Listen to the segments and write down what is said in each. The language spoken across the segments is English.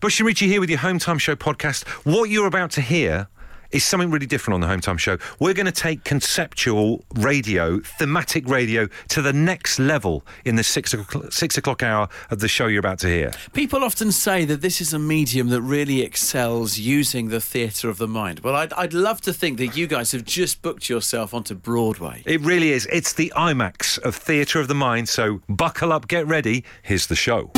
Bush and Richie here with your Home Time Show podcast. What you're about to hear is something really different on the Home Time Show. We're going to take conceptual radio, thematic radio, to the next level in the six o'clock, six o'clock hour of the show you're about to hear. People often say that this is a medium that really excels using the theatre of the mind. Well, I'd, I'd love to think that you guys have just booked yourself onto Broadway. It really is. It's the IMAX of theatre of the mind. So buckle up, get ready. Here's the show.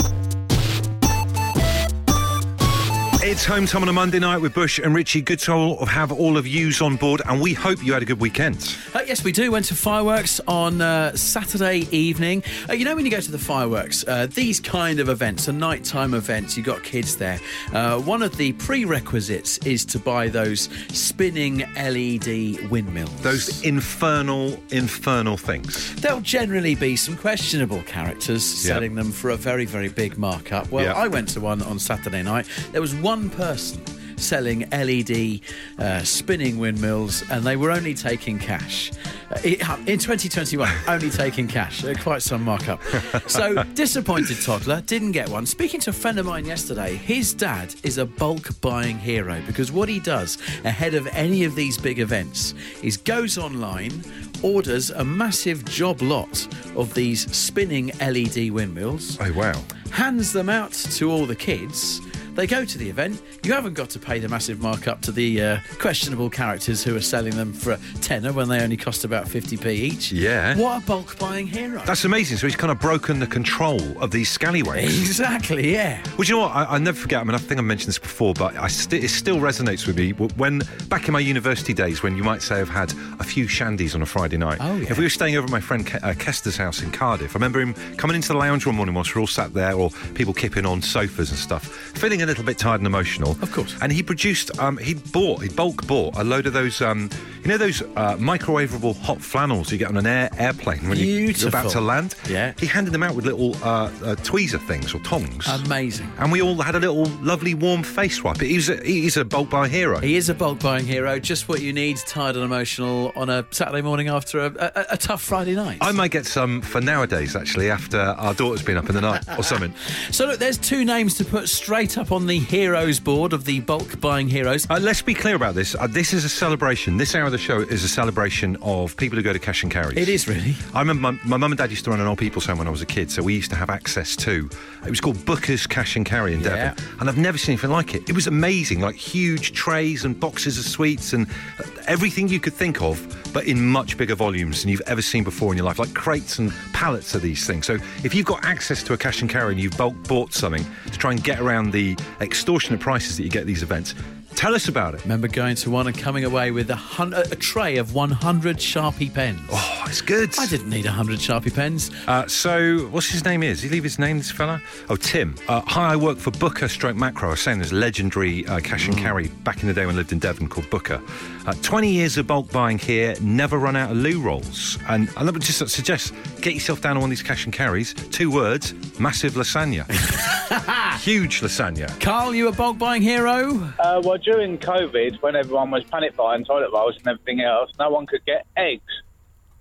It's home time on a Monday night with Bush and Richie. Good to have all of yous on board, and we hope you had a good weekend. Uh, yes, we do. Went to fireworks on uh, Saturday evening. Uh, you know, when you go to the fireworks, uh, these kind of events the nighttime events. You've got kids there. Uh, one of the prerequisites is to buy those spinning LED windmills. Those infernal, infernal things. There'll generally be some questionable characters selling them for a very, very big markup. Well, Yep. I went to one on Saturday night. There was one person selling LED uh, spinning windmills, and they were only taking cash. Uh, in 2021, only taking cash. Uh, quite some markup. So, disappointed toddler, didn't get one. Speaking to a friend of mine yesterday, his dad is a bulk buying hero because what he does ahead of any of these big events is goes online, orders a massive job lot of these spinning LED windmills Oh, wow. hands them out to all the kids. They go to the event. You haven't got to pay the massive markup to the uh, questionable characters who are selling them for a tenner when they only cost about 50p each. Yeah. What a bulk buying hero. That's amazing. So he's kind of broken the control of these scallywags. exactly, yeah. Well, you know what? I, I never forget. I mean, I think I mentioned this before, but I st- it still resonates with me. When back in my university days, when you might say I've had a few shandies on a Friday night. Oh, yeah. If we were staying over at my friend Ke- uh, Kester's house in Cardiff, I remember him coming into the lounge one morning whilst we are all sat there, or people kipping on sofas and stuff, feeling a little bit tired and emotional. Of course. And he produced. Um, he bought. He bulk bought a load of those. Um, you know those uh, microwavable hot flannels you get on an air airplane when you- you're about to land. Yeah. He handed them out with little uh, uh, tweezer things or tongs. Amazing. And we all had a little lovely warm face wipe. He's a, he's a bulk buying hero. He is a bulk buying hero, just what you need, tired and emotional on a Saturday morning after a, a, a tough Friday night. I might get some for nowadays, actually, after our daughter's been up in the night or something. So, look, there's two names to put straight up on the heroes board of the bulk buying heroes. Uh, let's be clear about this. Uh, this is a celebration. This hour of the show is a celebration of people who go to cash and carry. It is really. I remember my, my mum and dad used to run an old people's home when I was a kid, so we used to have access to. It was called Booker's Cash and Carry in Yeah. Devon, and I've never seen anything like it. It was amazing, like huge trays and boxes of sweets and uh, everything you could think of, but in much bigger volumes than you've ever seen before in your life, like crates and pallets of these things. So if you've got access to a cash and carry and you've bulk bought something to try and get around the extortionate prices that you get at these events, tell us about it. Remember going to one and coming away with a, hun- a tray of 100 Sharpie pens. Oh, it's good. I didn't need 100 Sharpie pens. Uh, so, what's his name is? Did he leave his name, this fella? Oh, Tim. Uh, hi, I work for Booker Stroke Makro. I was saying there's legendary uh, cash and carry back in the day when I lived in Devon called Booker. Uh, 20 years of bulk buying here, never run out of loo rolls. And I would just suggest get yourself down on one of these cash and carries. Two words massive lasagna. Huge lasagna. Carl, you a bulk buying hero? Uh, well, during COVID, when everyone was panic buying toilet rolls and everything else, no one could get eggs.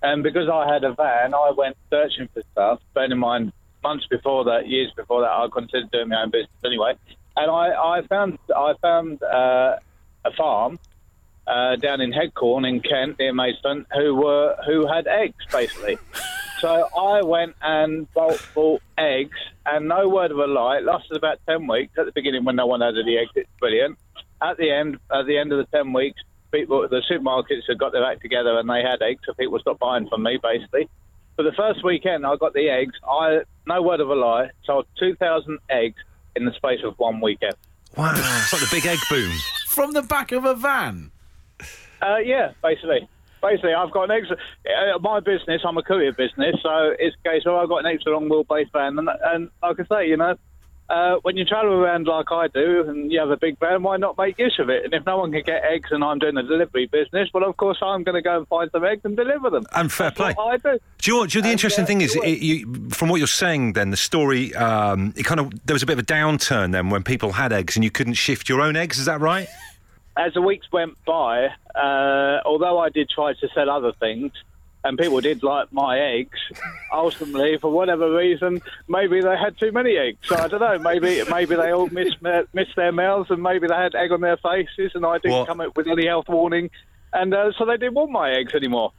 And because I had a van, I went searching for stuff. Bearing in mind, months before that, years before that, I considered doing my own business anyway. And I, I found I found uh, a farm uh, down in Headcorn in Kent near Maidstone who were who had eggs basically. So I went and bulk bought eggs, and no word of a lie, it lasted about ten weeks. At the beginning, when no one had any eggs, it's brilliant. At the end, at the end of the ten weeks, people, the supermarkets had got their act together and they had eggs, so people stopped buying from me basically. For the first weekend, I got the eggs. I no word of a lie, sold two thousand eggs in the space of one weekend. Wow. It's like the big egg boom. From the back of a van. Uh, yeah, basically. Basically, I've got an extra. Uh, my business, I'm a courier business, so it's a case of I've got an extra long wheelbase van, and, and like I say, you know, uh, when you travel around like I do, and you have a big van, why not make use of it? And if no one can get eggs, and I'm doing a delivery business, well, of course, I'm going to go and find some eggs and deliver them. And fair That's play. I do. Do you know? Do you know the And, interesting uh, thing is, it, you, from what you're saying, then the story, um, it kind of there was a bit of a downturn then when people had eggs and you couldn't shift your own eggs. Is that right? As the weeks went by, uh, although I did try to sell other things, and people did like my eggs. Ultimately, for whatever reason, maybe they had too many eggs. So I don't know. Maybe maybe they all missed missed their meals, and maybe they had egg on their faces, and I didn't What? come up with any health warning, and uh, so they didn't want my eggs anymore.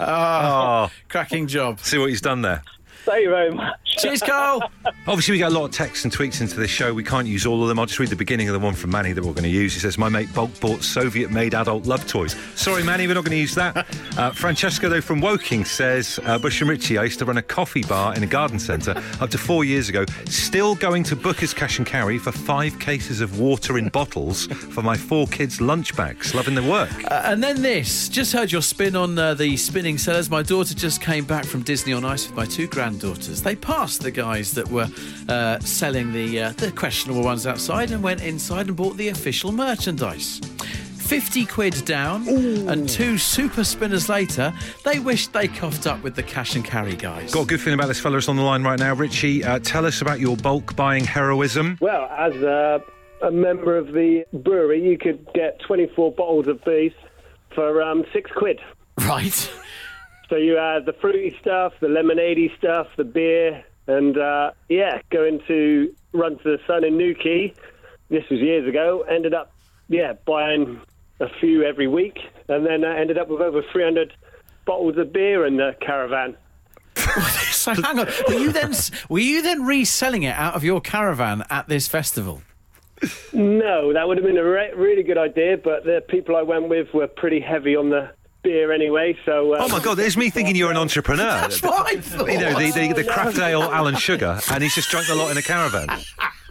Oh, Cracking job. see what he's done there. Thank you very much. Cheers, Carl. Obviously, we get a lot of texts and tweets into this show. We can't use all of them. I'll just read the beginning of the one from Manny that we're going to use. He says, My mate bulk bought Soviet made adult love toys. Sorry, Manny, we're not going to use that. Uh, Francesco, though, from Woking says, uh, Bush and Richie, I used to run a coffee bar in a garden centre up to four years ago. Still going to Booker's Cash and Carry for five cases of water in bottles for my four kids' lunch bags. Loving the work. Uh, and then this. Just heard your spin on uh, the spinning sellers. My daughter just came back from Disney on Ice with my two granddaughters. They passed the guys that were uh, selling the uh, the questionable ones outside and went inside and bought the official merchandise. 50 quid down and two super spinners later, they wished they coughed up with the cash and carry guys. Got a good feeling about this fella that's on the line right now. Richie, uh, tell us about your bulk buying heroism. Well, as a, a member of the brewery, you could get 24 bottles of booze for um, six quid. Right. So you had the fruity stuff, the lemonade stuff, the beer, and uh, yeah, going to Run to the Sun in Newquay. This was years ago. Ended up, yeah, buying a few every week, and then uh, ended up with over 300 bottles of beer in the caravan. so hang on. Were you then were you then reselling it out of your caravan at this festival? No, that would have been a re- really good idea, but the people I went with were pretty heavy on the beer anyway. So, uh, Oh my God, there's me thinking you're an entrepreneur. That's what I thought. You know, the, the, the craft ale Alan Sugar, and he's just drunk a lot in a caravan.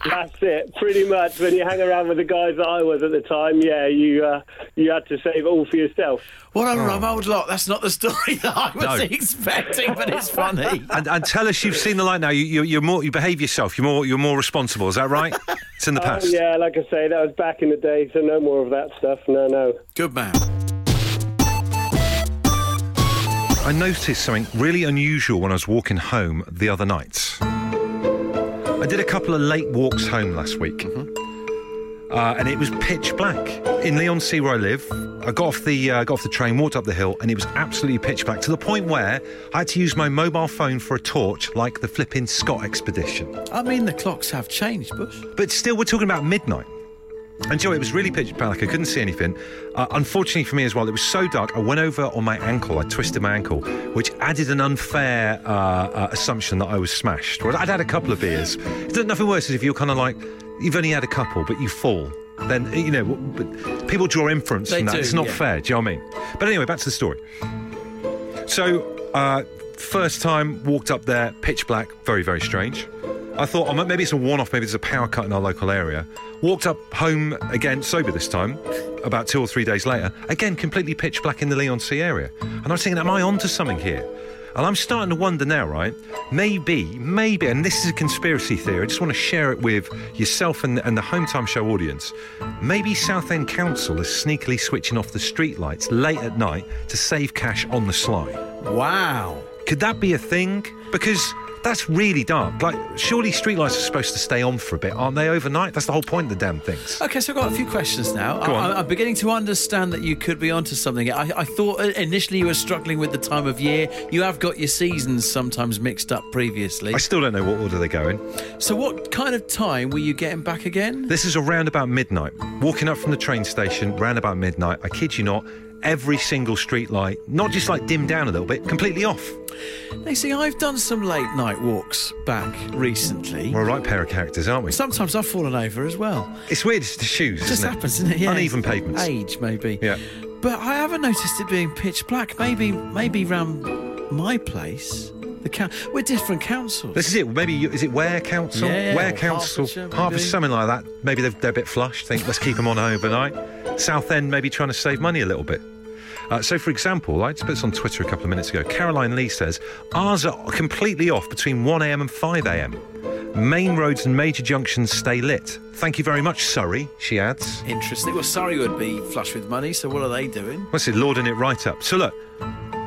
That's it, pretty much. When you hang around with the guys that I was at the time, yeah, you uh, you had to save it all for yourself. What a rum old lot. That's not the story that I was No. expecting, but it's funny. And, and tell us you've seen the light now. You, you, you're more, you behave yourself. You're more, you're more responsible. Is that right? It's in the Oh, past. yeah, like I say, that was back in the day, so no more of that stuff. No, no. Good man. I noticed something really unusual when I was walking home the other night. I did a couple of late walks home last week. Uh, and it was pitch black in Leigh-on-Sea where I live. I got off the uh, got off the train, walked up the hill, and it was absolutely pitch black to the point where I had to use my mobile phone for a torch, like the flipping Scott expedition. I mean, the clocks have changed, Bush. But still, we're talking about midnight. And Joe, it was really pitch black. I couldn't see anything. Uh, unfortunately for me as well, it was so dark. I went over on my ankle. I twisted my ankle, which added an unfair uh, uh, assumption that I was smashed. Well, I'd had a couple of beers. There's nothing worse is if you're kind of like you've only had a couple, but you fall. Then you know, but people draw inference They from that. do, it's not yeah. fair. Do you know what I mean? But anyway, back to the story. So, uh, first time walked up there, pitch black, very, very strange. I thought oh, maybe it's a one off, maybe there's a power cut in our local area. Walked up home again, sober this time, about two or three days later, again, completely pitch black in the Leigh-on-Sea area. And I was thinking, am I onto something here? And I'm starting to wonder now, right? Maybe, maybe, and this is a conspiracy theory, I just want to share it with yourself and, and the Home Time Show audience. Maybe Southend Council is sneakily switching off the streetlights late at night to save cash on the sly. Wow. Could that be a thing? Because that's really dark. Like, surely streetlights are supposed to stay on for a bit, aren't they, overnight? That's the whole point of the damn things. Okay, so I've got a few questions now. Go on. I, am beginning to understand that you could be onto something. I, I thought uh, initially you were struggling with the time of year. You have got your seasons sometimes mixed up previously. I still don't know what order they go in. So, what kind of time were you getting back again? This is around about midnight. Walking up from the train station, round about midnight, I kid you not, every single street light, not just like dimmed down a little bit, completely off. They see, I've done some late night walks back recently. We're a right pair of characters, aren't we? Sometimes I've fallen over as well. It's weird, it's the shoes, It just isn't happens, isn't it? Yeah. Uneven pavements. Age, maybe. Yeah. But I haven't noticed it being pitch black. Maybe, maybe round my place, the coun we're different councils. This is it. Maybe you, is it Ware Council? Yeah, Ware Council, maybe. something like that. Maybe they're, they're a bit flush. Think let's keep them on overnight. Southend maybe trying to save money a little bit. Uh, so, for example, I just put this on Twitter a couple of minutes ago. Caroline Lee says ours are completely off between 1 a.m. and 5 a.m. Main roads and major junctions stay lit. Thank you very much, Surrey. She adds. Interesting. Well, Surrey would be flush with money, so what are they doing? What's it, lording it right up? So look,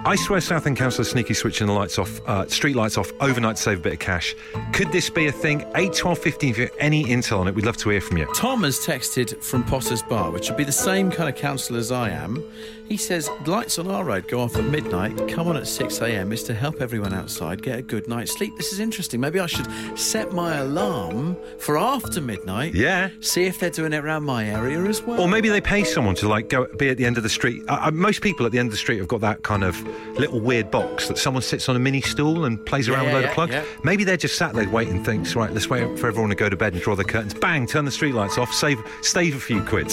I swear Southend Council are sneaky switching the lights off, uh, street lights off overnight to save a bit of cash. Could this be a thing? 8, 12, 15, if you have any intel on it, we'd love to hear from you. Tom has texted from Potters Bar, which would be the same kind of council as I am. He says lights on our road go off at midnight, come on at 6 a.m. is to help everyone outside get a good night's sleep. This is interesting. Maybe I should set my alarm for after midnight. Yeah. See if they're doing it around my area as well. Or maybe they pay someone to like go be at the end of the street. Uh, uh, most people at the end of the street have got that kind of little weird box that someone sits on a mini stool and plays around Yeah, with a load yeah, of plugs. yeah. Maybe they're just sat there waiting, thinks right, let's wait for everyone to go to bed and draw the curtains. Bang, turn the streetlights off, save save a few quid.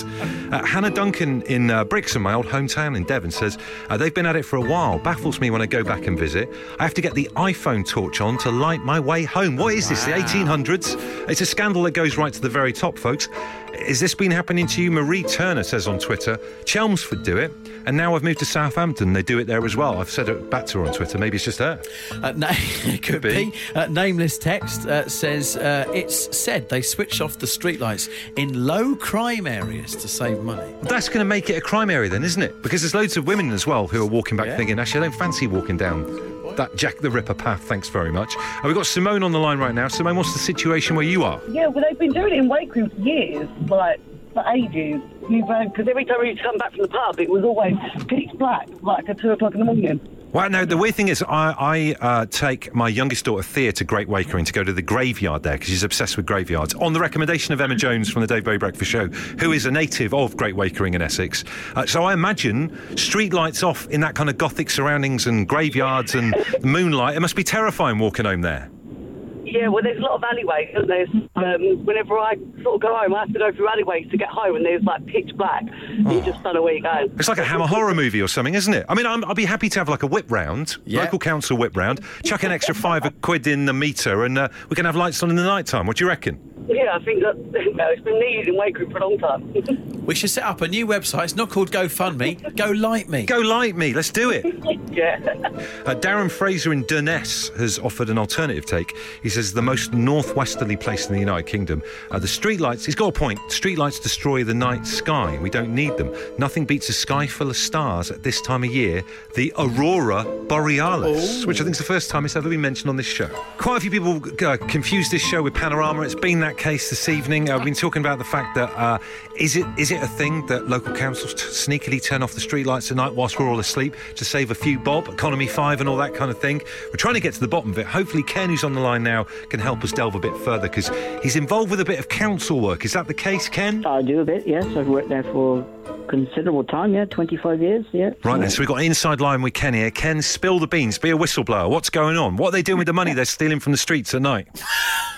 Uh, Hannah Duncan in uh, Brixham, my old hometown in Devon, says uh, they've been at it for a while. Baffles me when I go back and visit. I have to get the iPhone torch on to light my way home. What is this? The 1800s? It's a scandal that goes right to the very top, folks. Has this been happening to you? Marie Turner says on Twitter, Chelmsford do it, and now I've moved to Southampton. They do it there as well. I've said it back to her on Twitter. Maybe it's just her. Uh, na- it could be. be. Uh, nameless text uh, says uh, it's said they switch off the streetlights in low crime areas to save money. That's going to make it a crime area then, isn't it? Because there's loads of women as well who are walking back Yeah. thinking, actually, I don't fancy walking down that Jack the Ripper path. Thanks very much. And we've got Simone on the line right now. Simone, what's the situation where you are? Yeah, well, they've been doing it in Wakefield for years, like for ages. Because every time we come back from the pub, it was always pitch black, like at two o'clock in the morning. Well, no, the weird thing is, I, I uh, take my youngest daughter Thea to Great Wakering to go to the graveyard there because she's obsessed with graveyards. On the recommendation of Emma Jones from the Dave Berry Breakfast Show, who is a native of Great Wakering in Essex. Uh, so I imagine street lights off in that kind of gothic surroundings and graveyards and moonlight. It must be terrifying walking home there. Yeah, well, there's a lot of alleyways, isn't there? Um, whenever I sort of go home, I have to go through alleyways to get home, and there's like pitch black. You just don't know where you're going. It's like a Hammer horror movie or something, isn't it? I mean, I'm, I'll be happy to have like a whip round, Yeah. local council whip round, chuck an extra five quid in the meter, and uh, we can have lights on in the night time. What do you reckon? Yeah, I think that you know, it's been needed in Wakefield for a long time. We should set up a new website. It's not called GoFundMe. Go Light Me. Go light me, let's do it. yeah. Uh, Darren Fraser in Durness has offered an alternative take. He says the most northwesterly place in the United Kingdom. Uh, the streetlights, he's got a point. Streetlights destroy the night sky. We don't need them. Nothing beats a sky full of stars at this time of year. The Aurora Borealis, which I think is the first time it's ever been mentioned on this show. Quite a few people uh, confuse this show with Panorama. It's been that case this evening. I've been talking about the fact that uh, is it is it a thing that local councils t- sneakily turn off the streetlights at night whilst we're all asleep to save a few bob, economy five, and all that kind of thing? We're trying to get to the bottom of it. Hopefully, Ken, who's on the line now, can help us delve a bit further because he's involved with a bit of council work. Is that the case, Ken? I do a bit, yes. I've worked there for considerable time, yeah, 25 years, yeah. Right then, so we've got an inside line with Ken here. Ken, spill the beans, be a whistleblower. What's going on? What are they doing with the money they're stealing from the streets at night?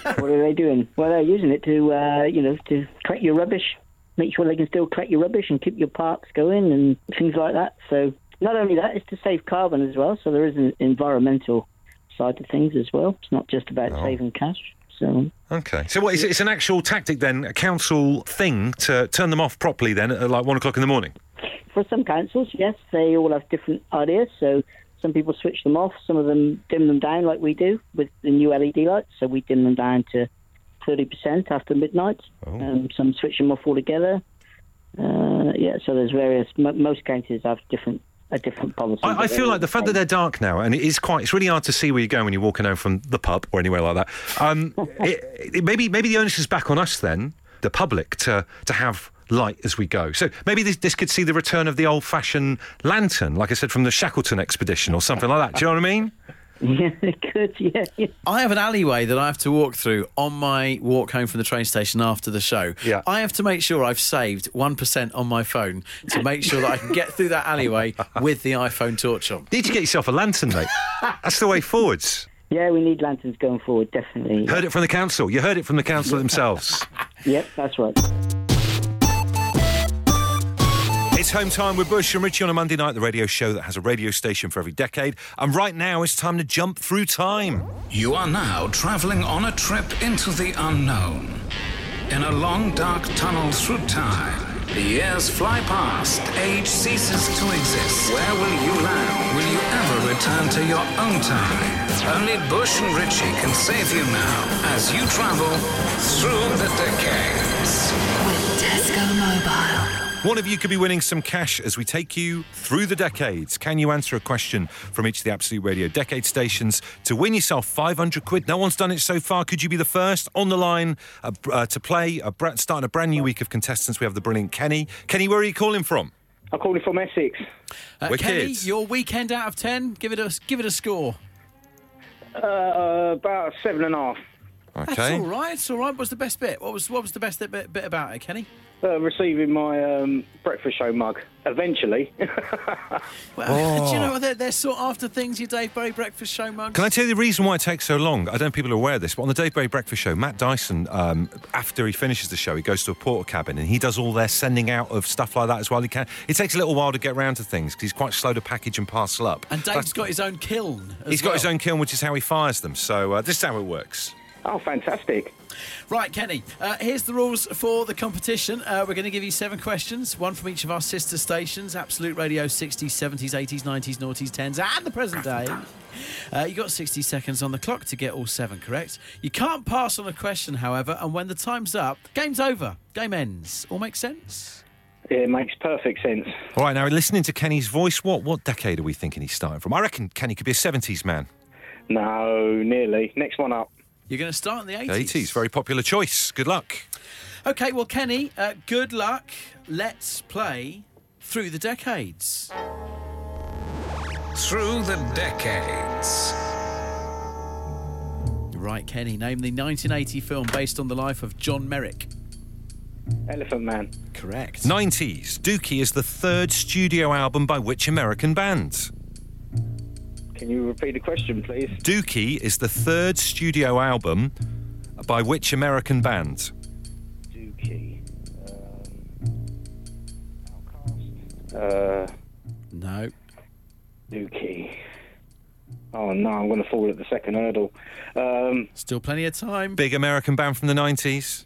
what are they doing? Well, they're using it to, uh, you know, to collect your rubbish, make sure they can still collect your rubbish and keep your parks going and things like that. So not only that, it's to save carbon as well. So there is an environmental side to things as well. It's not just about saving cash. So Okay. So what is it? It's an actual tactic then, a council thing to turn them off properly then at like one o'clock in the morning? for some councils, yes, they all have different ideas. So some people switch them off, some of them dim them down, like we do with the new LED lights. So we dim them down to 30% after midnight. Um, some switch them off altogether. Uh, yeah, so there's various. M- most counties have different a different policy. I, I feel like the fact that they're dark now, and it is quite, it's really hard to see where you're going when you're walking home from the pub or anywhere like that. Um, it, it- maybe, maybe the onus is back on us then, the public, to to have light as we go. So maybe this, this could see the return of the old-fashioned lantern, like I said, from the Shackleton expedition or something like that. Do you know what I mean? Yeah, it could. Yeah, yeah. I have an alleyway that I have to walk through on my walk home from the train station after the show. Yeah. I have to make sure I've saved 1% on my phone to make sure that I can get through that alleyway with the iPhone torch on. Need to get yourself a lantern, mate. That's the way forwards. Yeah, we need lanterns going forward, definitely. Heard it from the council. You heard it from the council themselves. Yep, that's right. It's home time with Bush and Richie on a Monday night, the radio show that has a radio station for every decade. And right now, it's time to jump through time. You are now traveling on a trip into the unknown. In a long, dark tunnel through time. The years fly past, age ceases to exist. Where will you land? Will you ever return to your own time? Only Bush and Richie can save you now as you travel through the decades. with Tesco Mobile. One of you could be winning some cash as we take you through the decades. Can you answer a question from each of the Absolute Radio decade stations to win yourself 500 quid? No one's done it so far. Could you be the first on the line uh, uh, to play? A br- starting a brand new week of contestants. We have the brilliant Kenny. Kenny, where are you calling from? I'm calling from Essex. Uh, Wicked. Kenny, your weekend out of ten. Give it a give it a score. Uh, about seven and a half. That's Okay. all right. It's all right. What's the best bit? What was what was the best bit, bit about it, Kenny? Uh, receiving my um, breakfast show mug. Eventually. Well, do you know they're, they're sought after things? Your Dave Berry breakfast show mug. Can I tell you the reason why it takes so long? I don't know if people are aware of this, but on the Dave Berry Breakfast Show, Matt Dyson, um, after he finishes the show, he goes to a Portakabin and he does all their sending out of stuff like that as well. He can. It takes a little while to get round to things because he's quite slow to package and parcel up. And Dave's That's- got his own kiln. as He's got his own kiln, which is how he fires them. So uh, this is how it works. Oh, fantastic. Right, Kenny. Uh, here's the rules for the competition. Uh, we're going to give you seven questions, one from each of our sister stations: Absolute Radio, 60s, 70s, 80s, 90s, noughties, 10s, and the present day. Uh, you got 60 seconds on the clock to get all seven correct. You can't pass on a question, however, and when the time's up, game's over. Game ends. All makes sense. It makes perfect sense. All right, now listening to Kenny's voice, what what decade are we thinking he's starting from? I reckon Kenny could be a 70s man. No, nearly. Next one up. You're going to start in the 80s. 80s, very popular choice. Good luck. Okay, well, Kenny, uh, good luck. Let's play through the decades. Through the decades. Right, Kenny, name the 1980 film based on the life of John Merrick. Elephant Man. Correct. 90s, Dookie is the third studio album by which American band? Can you repeat the question, please? Dookie is the third studio album by which American band? Dookie. Um, Uh, No. Dookie. Oh no, I'm going to fall at the second hurdle. Um, Still plenty of time. Big American band from the 90s?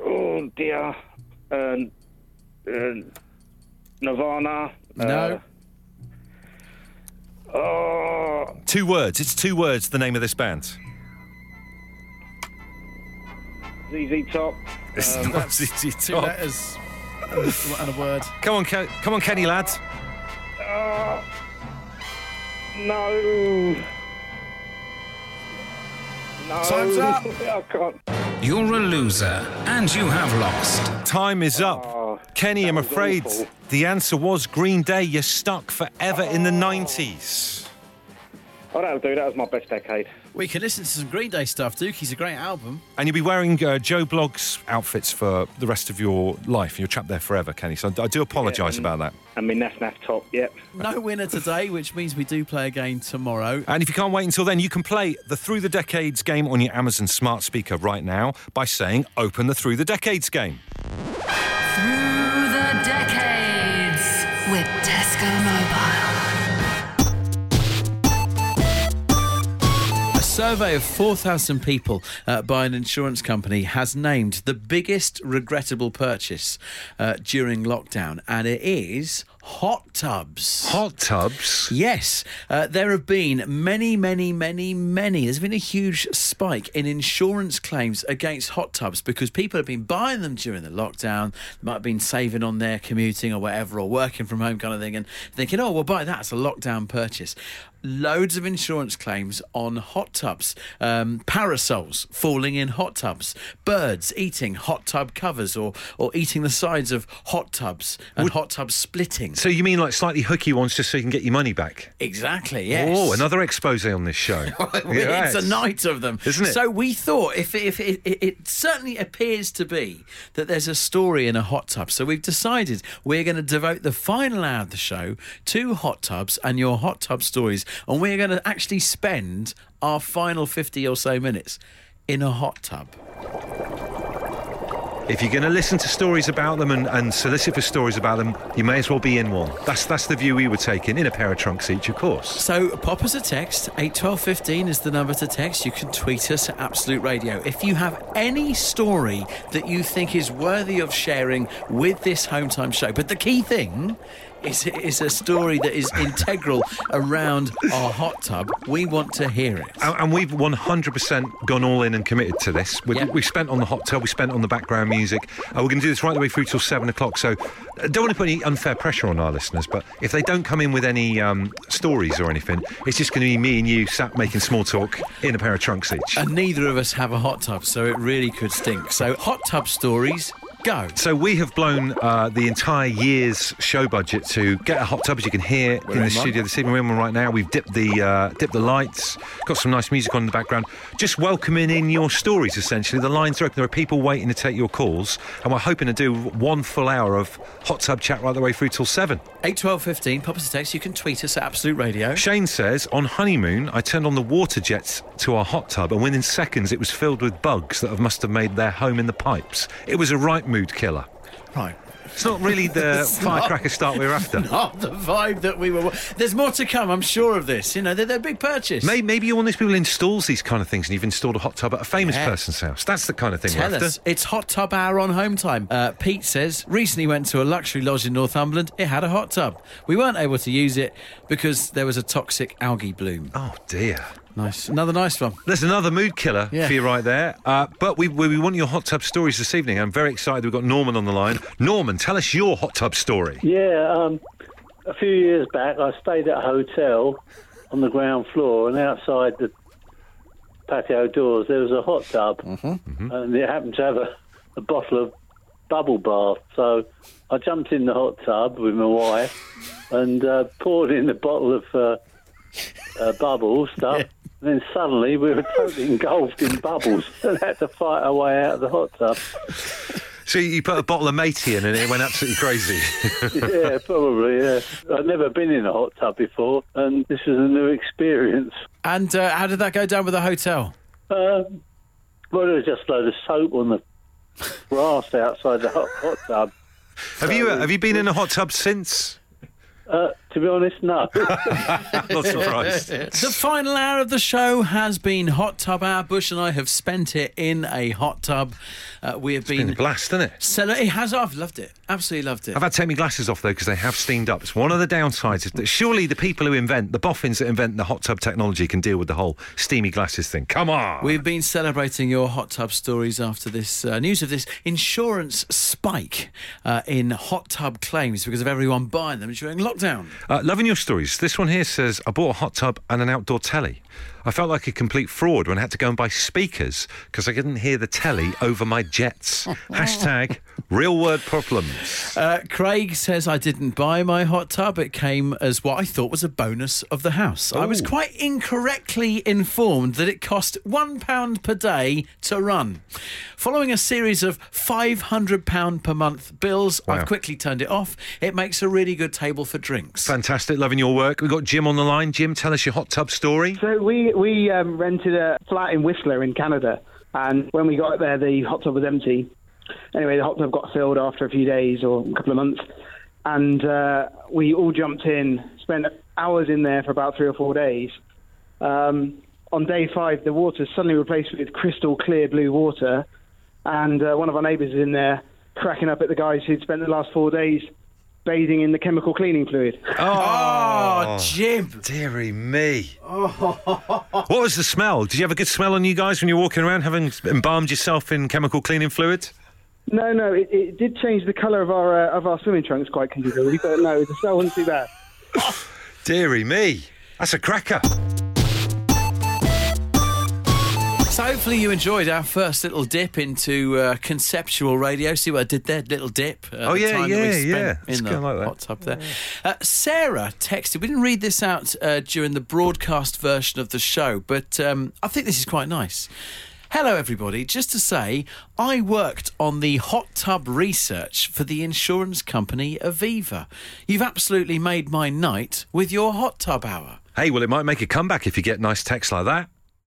oh dear. Um, uh, Nirvana. No. Uh, oh, Two words. It's two words, the name of this band. ZZ Top. It's Um, not ZZ Top. Two letters and and a word. Come on, Ken- come on, Kenny, lad. Oh, no. No. Time's up. I can't. You're a loser, and you have lost. Time is up. Oh, Kenny, I'm afraid awful. the answer was Green Day. You're stuck forever in the 90s. Oh, that'll do. That was my best decade. We can listen to some Green Day stuff. Dookie's a great album. And you'll be wearing uh, Joe Bloggs outfits for the rest of your life. You're trapped there forever, Kenny. So I do apologise and- about that. And my Naf Naf top, yep. No winner today, which means we do play again tomorrow. And if you can't wait until then, you can play the Through the Decades game on your Amazon smart speaker right now by saying, Open the Through the Decades game. Through survey of 4,000 people uh, by an insurance company has named the biggest regrettable purchase uh, during lockdown, and it is hot tubs. Hot tubs. Yes, uh, there have been many, many, many, many. There's been a huge spike in insurance claims against hot tubs because people have been buying them during the lockdown. They might have been saving on their commuting or whatever, or working from home kind of thing, and thinking, oh, we'll buy that. It's a lockdown purchase. Loads of insurance claims on hot tubs, um, parasols falling in hot tubs, birds eating hot tub covers or, or eating the sides of hot tubs, and hot tubs splitting. So you mean like slightly hooky ones just so you can get your money back? Exactly, yes. Oh, another expose on this show. it's a night of them, Isn't it? So we thought, if, if it, it, it certainly appears to be that there's a story in a hot tub, so we've decided we're going to devote the final hour of the show to hot tubs and your hot tub stories, and we're going to actually spend our final fifty or so minutes in a hot tub. If you're going to listen to stories about them and, and solicit for stories about them, you may as well be in one. That's that's the view we were taking in a pair of trunks each, of course. So pop us a text. Eight twelve fifteen is the number to text. You can tweet us at Absolute Radio. If you have any story that you think is worthy of sharing with this home time show, but the key thing is, is a story that is integral around our hot tub, we want to hear it. And, and we've 100% gone all in and committed to this. We, Yeah. we spent on the hot tub, we spent on the background music. Uh, we're going to do this right the way through till seven o'clock. So uh, don't want to put any unfair pressure on our listeners, but if they don't come in with any um, stories or anything, it's just going to be me and you sat making small talk in a pair of trunks each. And neither of us have a hot tub, so it really could stink. So, hot tub stories, go. So we have blown uh, the entire year's show budget to get a hot tub, as you can hear We're in the one. studio this evening. We're in one right now. We've dipped the uh, dipped the lights, got some nice music on in the background, just welcoming in your stories. Essentially, the lines are open. There are people waiting to take your calls, and we're hoping to do one full hour of hot tub chat right the way through till seven. 8 12 15, pop us a text. You can tweet us at Absolute Radio. Shane says, on honeymoon, I turned on the water jets to our hot tub, and within seconds, it was filled with bugs that have must have made their home in the pipes. It was a right mood killer. Right. It's not really the firecracker start we were after. Not the vibe that we were. There's more to come, I'm sure of this. You know, they're, they're a big purchase. Maybe, maybe you're one of these people who installs these kind of things and you've installed a hot tub at a famous Yeah. person's house. That's the kind of thing Tell we're after. us. It's hot tub hour on home time. Uh, Pete says, recently went to a luxury lodge in Northumberland. It had a hot tub. We weren't able to use it because there was a toxic algae bloom. Oh, dear. Nice. Another nice one. There's another mood killer Yeah. for you right there. Uh, but we, we, we want your hot tub stories this evening. I'm very excited. We've got Norman on the line. Norman, tell us your hot tub story. Yeah, um, a few years back, I stayed at a hotel on the ground floor, and outside the patio doors there was a hot tub, and it happened to have a, a bottle of bubble bath. So I jumped in the hot tub with my wife and uh, poured in a bottle of uh, uh, bubble stuff. And then suddenly we were totally engulfed in bubbles and had to fight our way out of the hot tub. So you put a bottle of matey in and it went absolutely crazy. yeah, probably. Yeah, I'd never been in a hot tub before, and this was a new experience. And uh, how did that go down with the hotel? Um, well, there was just a load of soap on the grass outside the hot, hot tub. have you uh, have you been in a hot tub since? Uh, to be honest, no. Not surprised. The final hour of the show has been Hot Tub Hour. Bush and I have spent it in a hot tub. Uh, we have Been been. a blast, isn't it? Cele- it has. I've loved it. Absolutely loved it. I've had to take my glasses off though because they have steamed up. It's one of the downsides. Is that surely the people who invent the boffins that invent the hot tub technology can deal with the whole steamy glasses thing. Come on. We've been celebrating your hot tub stories after this uh, news of this insurance spike uh, in hot tub claims because of everyone buying them during lockdown. Uh, loving your stories. This one here says, I bought a hot tub and an outdoor telly. I felt like a complete fraud when I had to go and buy speakers because I couldn't hear the telly over my jets. Hashtag real word problems. Uh, Craig says I didn't buy my hot tub. It came as what I thought was a bonus of the house. I was quite incorrectly informed that it cost one pound per day to run. Following a series of five hundred pound per month bills, Wow. I've quickly turned it off. It makes a really good table for drinks. Fantastic. Loving your work. We've got Jim on the line. Jim, tell us your hot tub story. So we we um, rented a flat in Whistler in Canada, and when we got there, the hot tub was empty. Anyway, the hot tub got filled after a few days or a couple of months, and uh, we all jumped in, spent hours in there for about three or four days. Um, on day five, the water suddenly replaced with crystal clear blue water, and uh, one of our neighbours is in there cracking up at the guys who'd spent the last four days bathing in the chemical cleaning fluid. Oh, Jim. Deary me. what was the smell? Did you have a good smell on you guys when you were walking around having embalmed yourself in chemical cleaning fluid? No, no, it, it did change the colour of our uh, of our swimming trunks quite considerably, but no, the smell wasn't too bad. Deary me. That's a cracker. So hopefully you enjoyed our first little dip into uh, conceptual radio. See what I did there? Little dip. Uh, Oh, the yeah, time that we yeah, spent yeah. It's In the kinda like that. hot tub there. Uh, Sarah texted. We didn't read this out uh, during the broadcast version of the show, but um, I think this is quite nice. Hello, everybody. Just to say, I worked on the hot tub research for the insurance company Aviva. You've absolutely made my night with your hot tub hour. Hey, well, it might make a comeback if you get nice text like that.